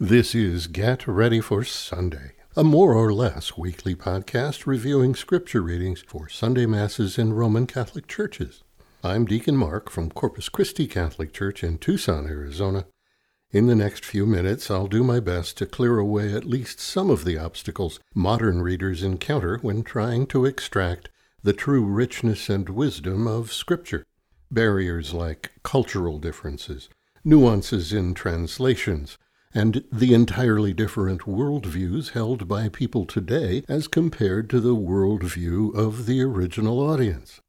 This is Get Ready for Sunday, a more or less weekly podcast reviewing scripture readings for Sunday Masses in Roman Catholic churches. I'm Deacon Mark from Corpus Christi Catholic Church in Tucson, Arizona. In the next few minutes, I'll do my best to clear away at least some of the obstacles modern readers encounter when trying to extract the true richness and wisdom of Scripture. Barriers like cultural differences, nuances in translations, and the entirely different worldviews held by people today as compared to the worldview of the original audience.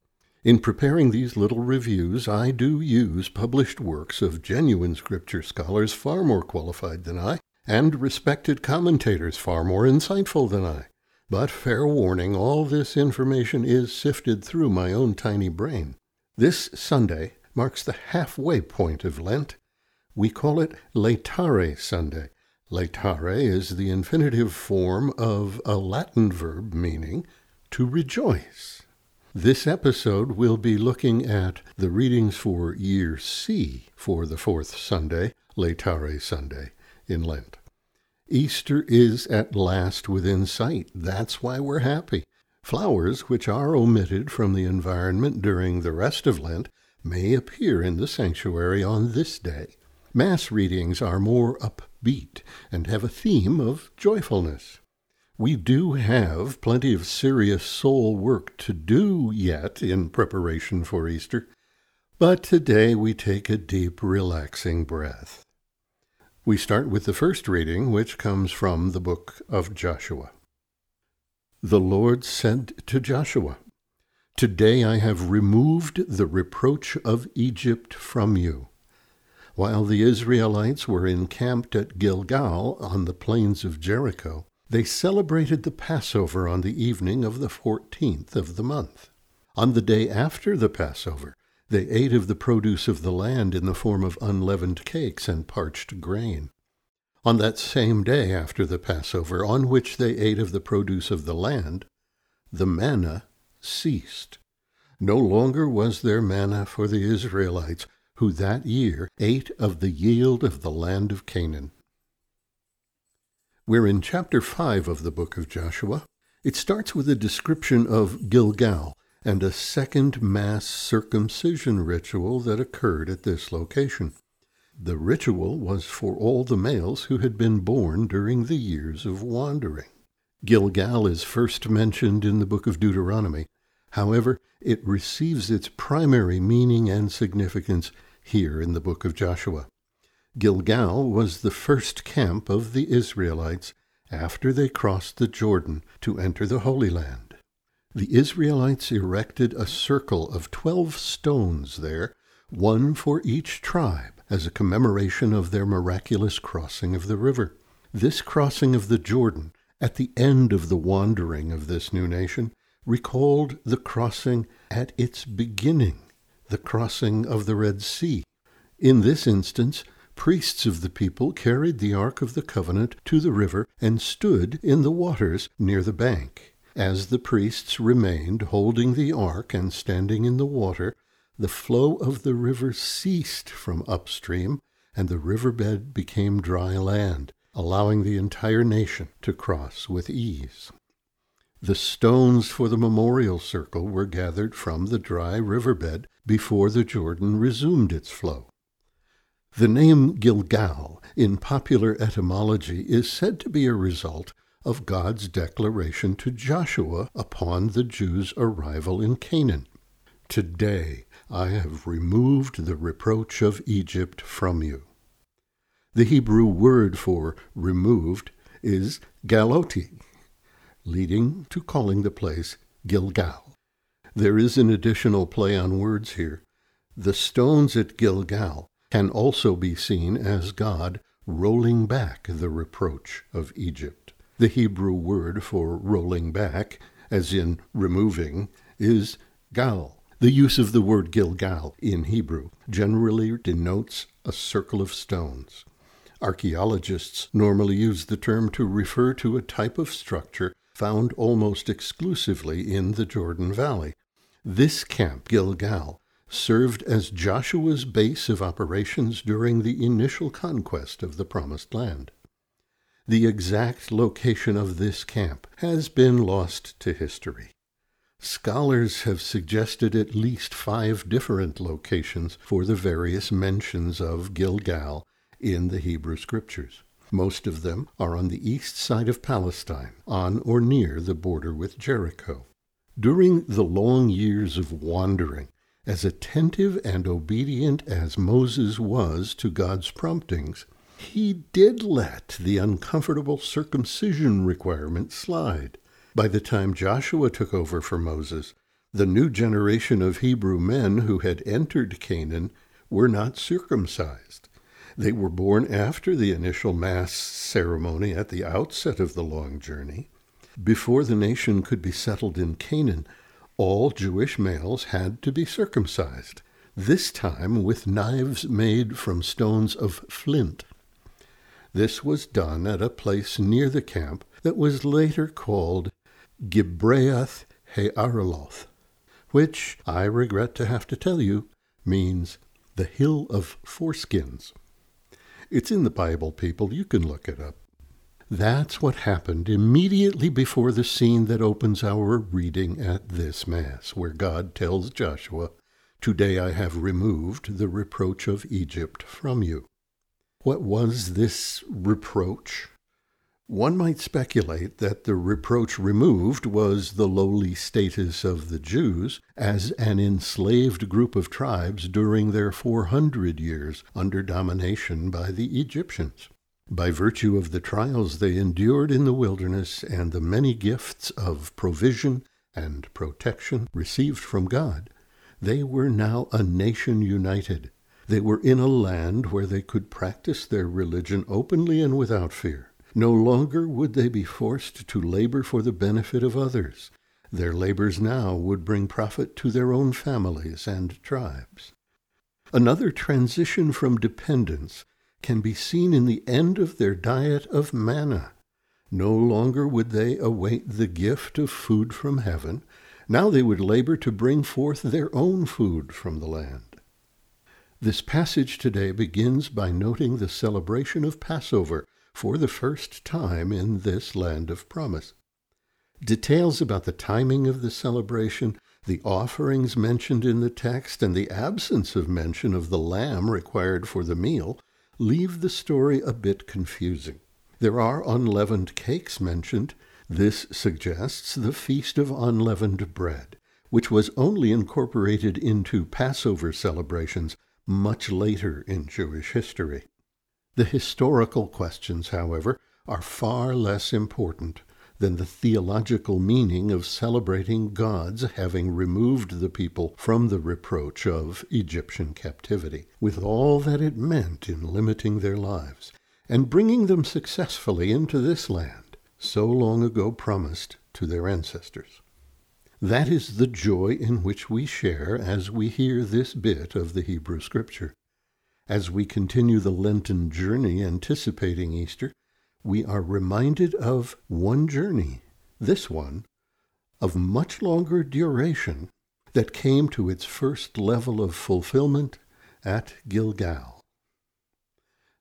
In preparing these little reviews, I do use published works of genuine scripture scholars far more qualified than I, and respected commentators far more insightful than I. But fair warning, all this information is sifted through my own tiny brain. This Sunday marks the halfway point of Lent, we call it laetare Sunday. Laetare is the infinitive form of a Latin verb meaning to rejoice. This episode will be looking at the readings for Year C for the fourth Sunday, Laetare Sunday, in Lent. Easter is at last within sight. That's why we're happy. Flowers, which are omitted from the environment during the rest of Lent, may appear in the sanctuary on this day. Mass readings are more upbeat and have a theme of joyfulness. We do have plenty of serious soul work to do yet in preparation for Easter, but today we take a deep, relaxing breath. We start with the first reading, which comes from the book of Joshua. The Lord said to Joshua, Today I have removed the reproach of Egypt from you. While the Israelites were encamped at Gilgal on the plains of Jericho, they celebrated the Passover on the evening of the fourteenth of the month. On the day after the Passover, they ate of the produce of the land in the form of unleavened cakes and parched grain. On that same day after the Passover, on which they ate of the produce of the land, the manna ceased. No longer was there manna for the Israelites, who that year ate of the yield of the land of Canaan. We're in chapter 5 of the book of Joshua. It starts with a description of Gilgal and a second mass circumcision ritual that occurred at this location. The ritual was for all the males who had been born during the years of wandering. Gilgal is first mentioned in the book of Deuteronomy. However, it receives its primary meaning and significance here in the book of Joshua. Gilgal was the first camp of the Israelites after they crossed the Jordan to enter the Holy Land. The Israelites erected a circle of twelve stones there, one for each tribe, as a commemoration of their miraculous crossing of the river. This crossing of the Jordan, at the end of the wandering of this new nation, recalled the crossing at its beginning the crossing of the Red Sea. In this instance, priests of the people carried the Ark of the Covenant to the river and stood in the waters near the bank. As the priests remained holding the ark and standing in the water, the flow of the river ceased from upstream, and the riverbed became dry land, allowing the entire nation to cross with ease. The stones for the memorial circle were gathered from the dry riverbed before the Jordan resumed its flow. The name Gilgal in popular etymology is said to be a result of God's declaration to Joshua upon the Jews' arrival in Canaan. Today I have removed the reproach of Egypt from you. The Hebrew word for removed is galoti, leading to calling the place Gilgal. There is an additional play on words here. The stones at Gilgal can also be seen as God rolling back the reproach of Egypt. The Hebrew word for rolling back, as in removing, is gal. The use of the word Gilgal in Hebrew generally denotes a circle of stones. Archaeologists normally use the term to refer to a type of structure found almost exclusively in the Jordan Valley. This camp, Gilgal, served as Joshua's base of operations during the initial conquest of the Promised Land. the exact location of this camp has been lost to history. Scholars have suggested at least five different locations for the various mentions of Gilgal in the Hebrew Scriptures. Most of them are on the east side of Palestine, on or near the border with Jericho. During the long years of wandering, as attentive and obedient as Moses was to God's promptings, he did let the uncomfortable circumcision requirement slide. By the time Joshua took over for Moses, the new generation of Hebrew men who had entered Canaan were not circumcised. They were born after the initial mass ceremony at the outset of the long journey. Before the nation could be settled in Canaan, all Jewish males had to be circumcised, this time with knives made from stones of flint. This was done at a place near the camp that was later called Gibeath Haaraloth, which, I regret to have to tell you, means the Hill of Foreskins. It's in the Bible, people. You can look it up. That's what happened immediately before the scene that opens our reading at this Mass, where God tells Joshua, Today I have removed the reproach of Egypt from you. What was this reproach? One might speculate that the reproach removed was the lowly status of the Jews as an enslaved group of tribes during their 400 years under domination by the Egyptians. By virtue of the trials they endured in the wilderness and the many gifts of provision and protection received from God, they were now a nation united they were in a land where they could practice their religion openly and without fear. No longer would they be forced to labor for the benefit of others. Their labors now would bring profit to their own families and tribes. Another transition from dependence can be seen in the end of their diet of manna. No longer would they await the gift of food from heaven. Now they would labor to bring forth their own food from the land. This passage today begins by noting the celebration of Passover for the first time in this land of promise. Details about the timing of the celebration, the offerings mentioned in the text, and the absence of mention of the lamb required for the meal leave the story a bit confusing. There are unleavened cakes mentioned. This suggests the Feast of Unleavened Bread, which was only incorporated into Passover celebrations much later in Jewish history. The historical questions, however, are far less important than the theological meaning of celebrating God's having removed the people from the reproach of Egyptian captivity, with all that it meant in limiting their lives, and bringing them successfully into this land, so long ago promised to their ancestors. That is the joy in which we share as we hear this bit of the Hebrew Scripture. As we continue the Lenten journey anticipating Easter, we are reminded of one journey, this one, of much longer duration, that came to its first level of fulfillment at Gilgal.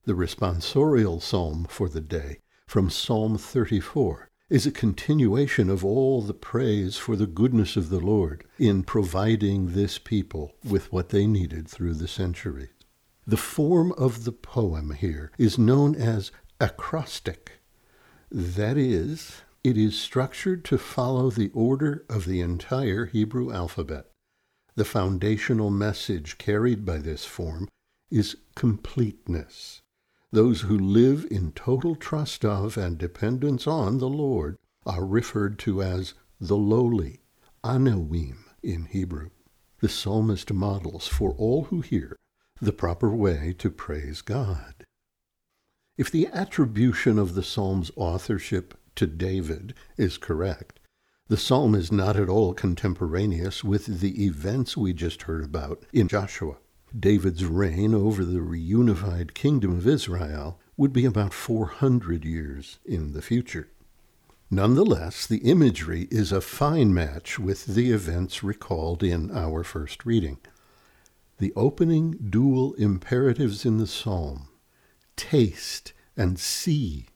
The responsorial psalm for the day from Psalm 34 is a continuation of all the praise for the goodness of the Lord in providing this people with what they needed through the centuries. The form of the poem here is known as acrostic. That is, it is structured to follow the order of the entire Hebrew alphabet. The foundational message carried by this form is completeness. Those who live in total trust of and dependence on the Lord are referred to as the lowly, Anawim in Hebrew. The psalmist models for all who hear the proper way to praise God. If the attribution of the psalm's authorship to David is correct, the psalm is not at all contemporaneous with the events we just heard about in Joshua. David's reign over the reunified kingdom of Israel would be about 400 years in the future. Nonetheless, the imagery is a fine match with the events recalled in our first reading. The opening dual imperatives in the psalm, taste and see,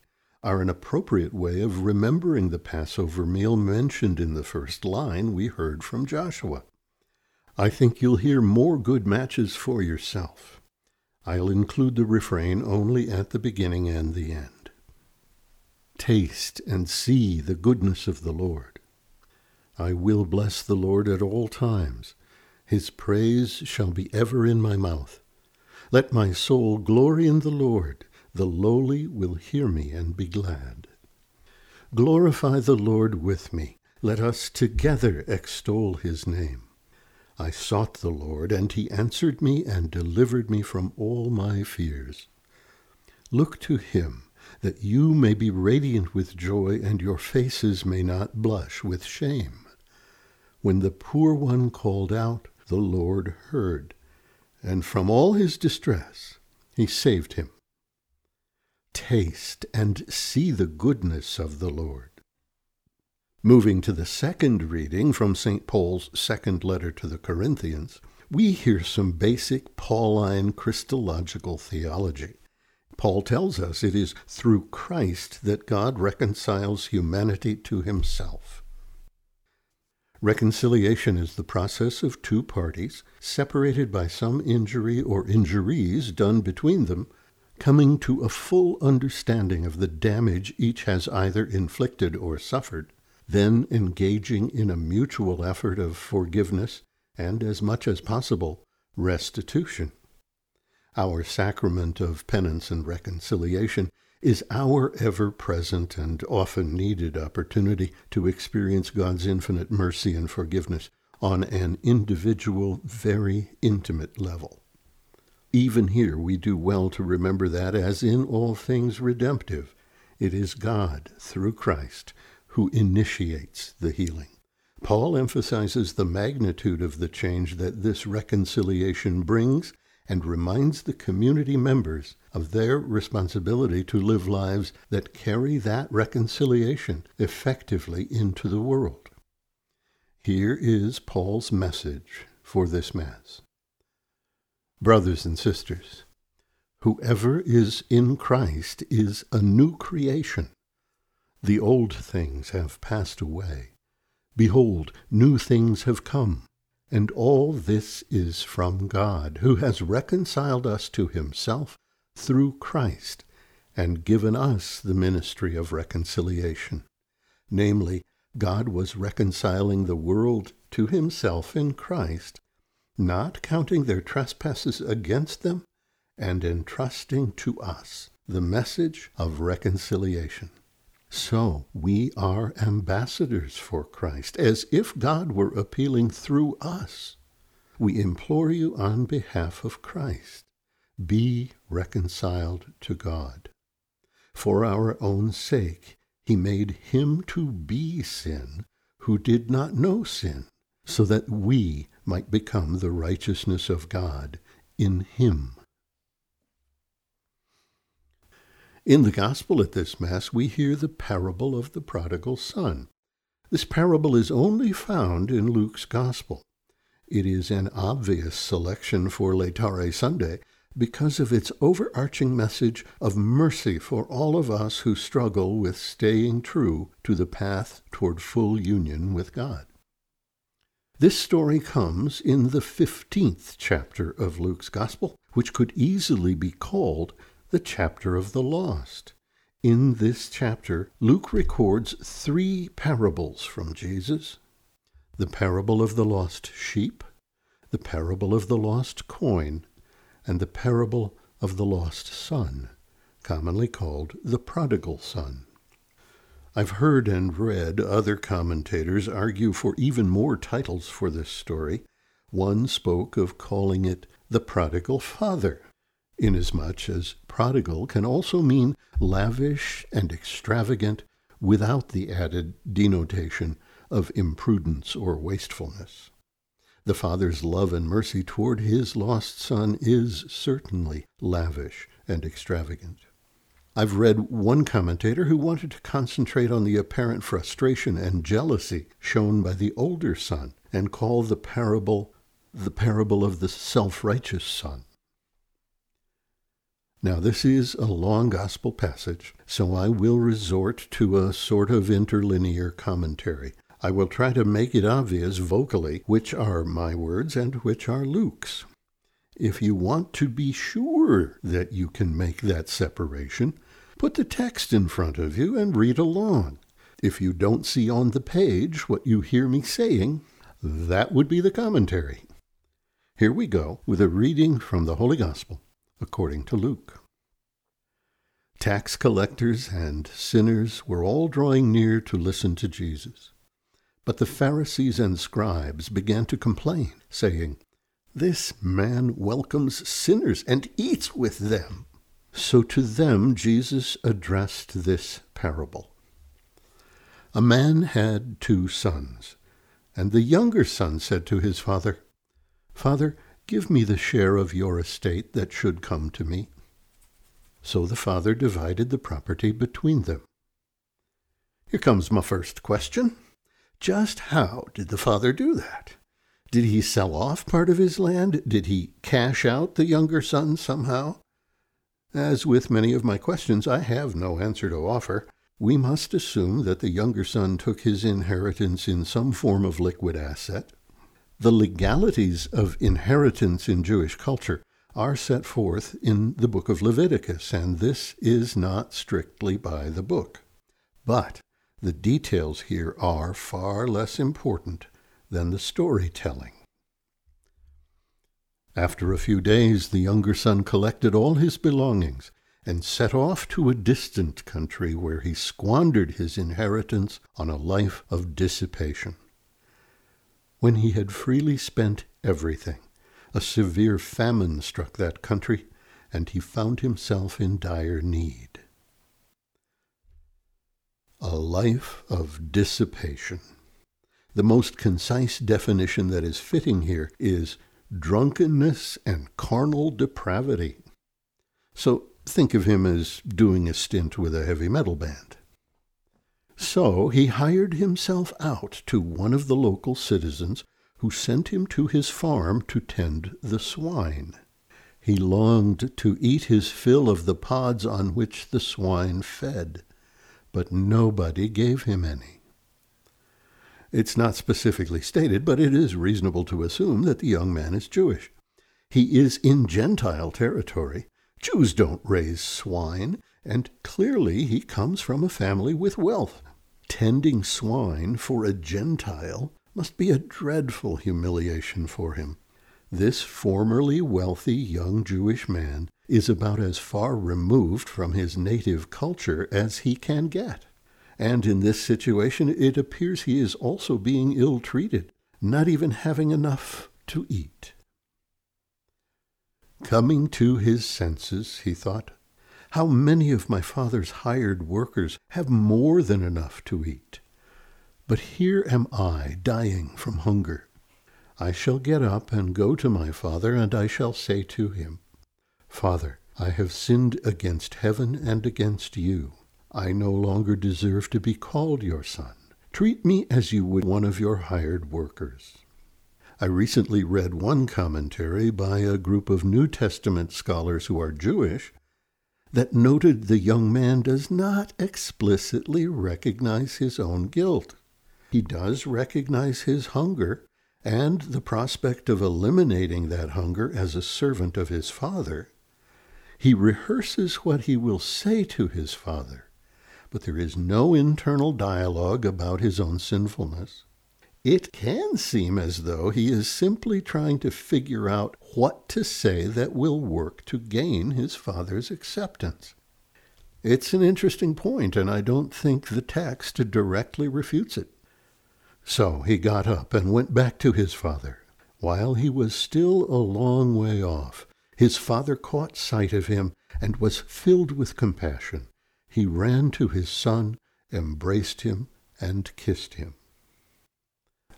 are an appropriate way of remembering the Passover meal mentioned in the first line we heard from Joshua. I think you'll hear more good matches for yourself. I'll include the refrain only at the beginning and the end. Taste and see the goodness of the Lord. I will bless the Lord at all times. His praise shall be ever in my mouth. Let my soul glory in the Lord. The lowly will hear me and be glad. Glorify the Lord with me. Let us together extol his name. I sought the Lord, and he answered me and delivered me from all my fears. Look to him, that you may be radiant with joy, and your faces may not blush with shame. When the poor one called out, the Lord heard, and from all his distress he saved him. Taste and see the goodness of the Lord. Moving to the second reading from St. Paul's second letter to the Corinthians, we hear some basic Pauline Christological theology. Paul tells us it is through Christ that God reconciles humanity to himself. Reconciliation is the process of two parties, separated by some injury or injuries done between them, coming to a full understanding of the damage each has either inflicted or suffered, then engaging in a mutual effort of forgiveness and, as much as possible, restitution. Our sacrament of penance and reconciliation is our ever present and often needed opportunity to experience God's infinite mercy and forgiveness on an individual, very intimate level. Even here, we do well to remember that, as in all things redemptive, it is God, through Christ, who initiates the healing. Paul emphasizes the magnitude of the change that this reconciliation brings and reminds the community members of their responsibility to live lives that carry that reconciliation effectively into the world. Here is Paul's message for this Mass. Brothers and sisters, whoever is in Christ is a new creation. The old things have passed away. Behold, new things have come. And all this is from God, who has reconciled us to himself through Christ, and given us the ministry of reconciliation. Namely, God was reconciling the world to himself in Christ, not counting their trespasses against them, and entrusting to us the message of reconciliation. So we are ambassadors for Christ, as if God were appealing through us. We implore you on behalf of Christ, be reconciled to God. For our own sake, he made him to be sin who did not know sin, so that we might become the righteousness of God in him. In the Gospel at this Mass, we hear the parable of the prodigal son. This parable is only found in Luke's Gospel. It is an obvious selection for Laetare Sunday because of its overarching message of mercy for all of us who struggle with staying true to the path toward full union with God. This story comes in the 15th chapter of Luke's Gospel, which could easily be called the chapter of the lost. In this chapter, Luke records three parables from Jesus the parable of the lost sheep, the parable of the lost coin, and the parable of the lost son, commonly called the prodigal son. I've heard and read other commentators argue for even more titles for this story. One spoke of calling it the prodigal father inasmuch as prodigal can also mean lavish and extravagant without the added denotation of imprudence or wastefulness. The Father's love and mercy toward his lost son is certainly lavish and extravagant. I've read one commentator who wanted to concentrate on the apparent frustration and jealousy shown by the older son and call the parable the parable of the self righteous son. Now, this is a long gospel passage, so I will resort to a sort of interlinear commentary. I will try to make it obvious vocally which are my words and which are Luke's. If you want to be sure that you can make that separation, put the text in front of you and read along. If you don't see on the page what you hear me saying, that would be the commentary. Here we go with a reading from the Holy Gospel according to Luke. Tax collectors and sinners were all drawing near to listen to Jesus. But the Pharisees and scribes began to complain, saying, This man welcomes sinners and eats with them. So to them Jesus addressed this parable. A man had two sons, and the younger son said to his father, Father, Give me the share of your estate that should come to me. So the father divided the property between them. Here comes my first question. Just how did the father do that? Did he sell off part of his land? Did he cash out the younger son somehow? As with many of my questions, I have no answer to offer. We must assume that the younger son took his inheritance in some form of liquid asset. The legalities of inheritance in Jewish culture are set forth in the book of Leviticus, and this is not strictly by the book. But the details here are far less important than the storytelling. After a few days, the younger son collected all his belongings and set off to a distant country where he squandered his inheritance on a life of dissipation. When he had freely spent everything, a severe famine struck that country, and he found himself in dire need. A life of dissipation. The most concise definition that is fitting here is drunkenness and carnal depravity. So think of him as doing a stint with a heavy metal band. So he hired himself out to one of the local citizens who sent him to his farm to tend the swine. He longed to eat his fill of the pods on which the swine fed, but nobody gave him any. It's not specifically stated, but it is reasonable to assume that the young man is Jewish. He is in Gentile territory. Jews don't raise swine, and clearly he comes from a family with wealth. Tending swine for a Gentile must be a dreadful humiliation for him. This formerly wealthy young Jewish man is about as far removed from his native culture as he can get. And in this situation, it appears he is also being ill treated, not even having enough to eat. Coming to his senses, he thought, how many of my father's hired workers have more than enough to eat? But here am I dying from hunger. I shall get up and go to my father, and I shall say to him, Father, I have sinned against heaven and against you. I no longer deserve to be called your son. Treat me as you would one of your hired workers. I recently read one commentary by a group of New Testament scholars who are Jewish that noted the young man does not explicitly recognize his own guilt. He does recognize his hunger and the prospect of eliminating that hunger as a servant of his father. He rehearses what he will say to his father but there is no internal dialogue about his own sinfulness. It can seem as though he is simply trying to figure out what to say that will work to gain his father's acceptance. It's an interesting point, and I don't think the text directly refutes it. So he got up and went back to his father. While he was still a long way off, his father caught sight of him and was filled with compassion he ran to his son, embraced him, and kissed him.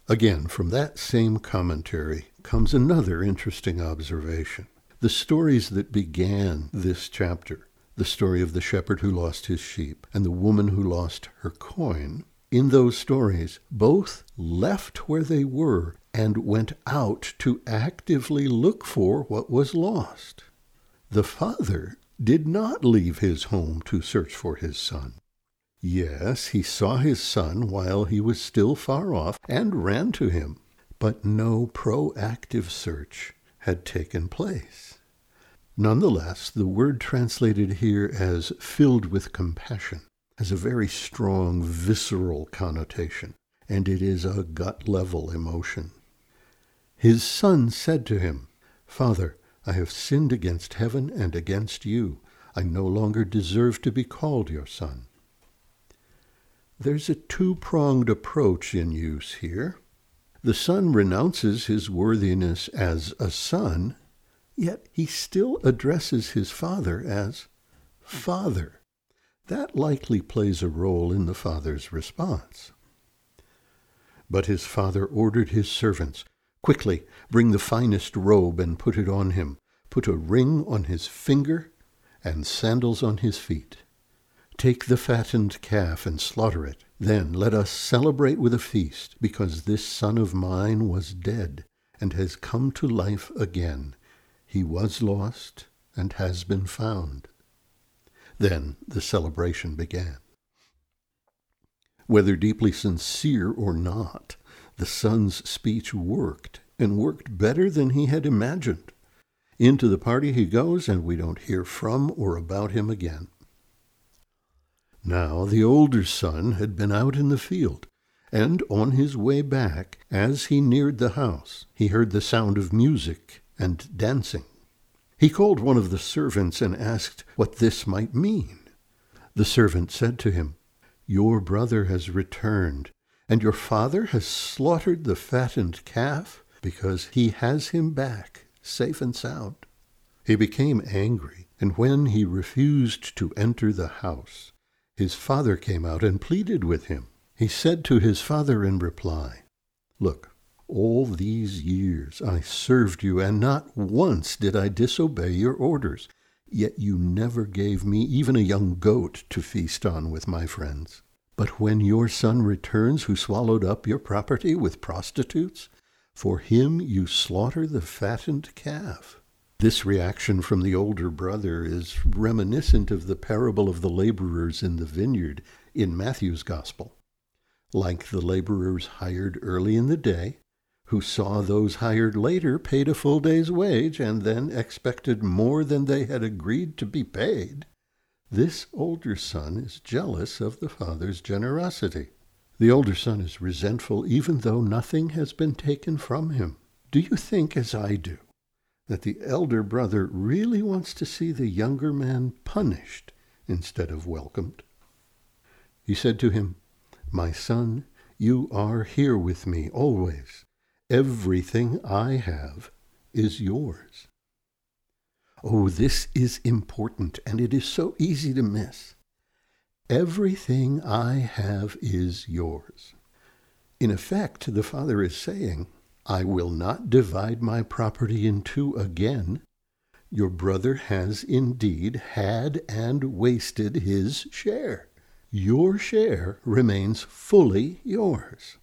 Again, from that same commentary comes another interesting observation. The stories that began this chapter, the story of the shepherd who lost his sheep and the woman who lost her coin, in those stories, both left where they were and went out to actively look for what was lost. The father did not leave his home to search for his son. Yes, he saw his son while he was still far off and ran to him, but no proactive search had taken place. Nonetheless, the word translated here as filled with compassion has a very strong visceral connotation, and it is a gut level emotion. His son said to him, Father, I have sinned against heaven and against you. I no longer deserve to be called your son. There's a two pronged approach in use here. The son renounces his worthiness as a son, yet he still addresses his father as Father. That likely plays a role in the father's response. But his father ordered his servants Quickly bring the finest robe and put it on him. Put a ring on his finger and sandals on his feet. Take the fattened calf and slaughter it. Then let us celebrate with a feast, because this son of mine was dead and has come to life again. He was lost and has been found. Then the celebration began. Whether deeply sincere or not, the son's speech worked, and worked better than he had imagined. Into the party he goes, and we don't hear from or about him again. Now the older son had been out in the field, and on his way back, as he neared the house, he heard the sound of music and dancing. He called one of the servants and asked what this might mean. The servant said to him, Your brother has returned, and your father has slaughtered the fattened calf because he has him back, safe and sound. He became angry, and when he refused to enter the house, his father came out and pleaded with him. He said to his father in reply, Look, all these years I served you, and not once did I disobey your orders. Yet you never gave me even a young goat to feast on with my friends. But when your son returns who swallowed up your property with prostitutes, for him you slaughter the fattened calf. This reaction from the older brother is reminiscent of the parable of the laborers in the vineyard in Matthew's Gospel. Like the laborers hired early in the day, who saw those hired later paid a full day's wage and then expected more than they had agreed to be paid, this older son is jealous of the father's generosity. The older son is resentful even though nothing has been taken from him. Do you think, as I do, that the elder brother really wants to see the younger man punished instead of welcomed? He said to him, My son, you are here with me always. Everything I have is yours. Oh, this is important, and it is so easy to miss. Everything I have is yours. In effect, the Father is saying, I will not divide my property in two again. Your brother has indeed had and wasted his share. Your share remains fully yours.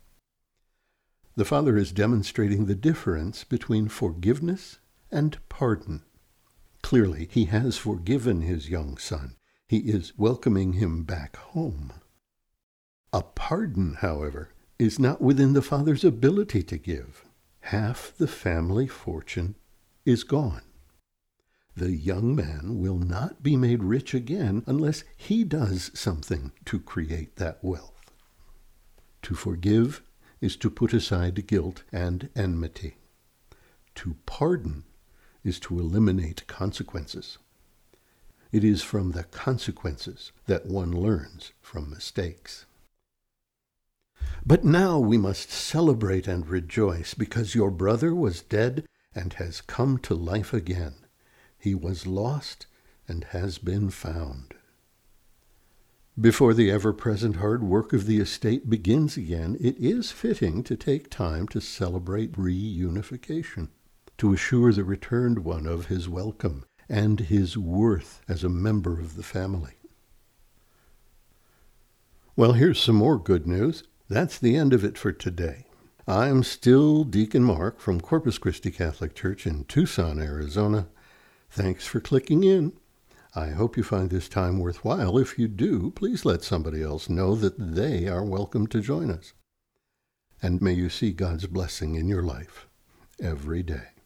The Father is demonstrating the difference between forgiveness and pardon. Clearly, he has forgiven his young son. He is welcoming him back home. A pardon, however, is not within the father's ability to give. Half the family fortune is gone. The young man will not be made rich again unless he does something to create that wealth. To forgive is to put aside guilt and enmity. To pardon is to eliminate consequences. It is from the consequences that one learns from mistakes. But now we must celebrate and rejoice because your brother was dead and has come to life again. He was lost and has been found. Before the ever present hard work of the estate begins again, it is fitting to take time to celebrate reunification to assure the returned one of his welcome and his worth as a member of the family. Well, here's some more good news. That's the end of it for today. I'm still Deacon Mark from Corpus Christi Catholic Church in Tucson, Arizona. Thanks for clicking in. I hope you find this time worthwhile. If you do, please let somebody else know that they are welcome to join us. And may you see God's blessing in your life every day.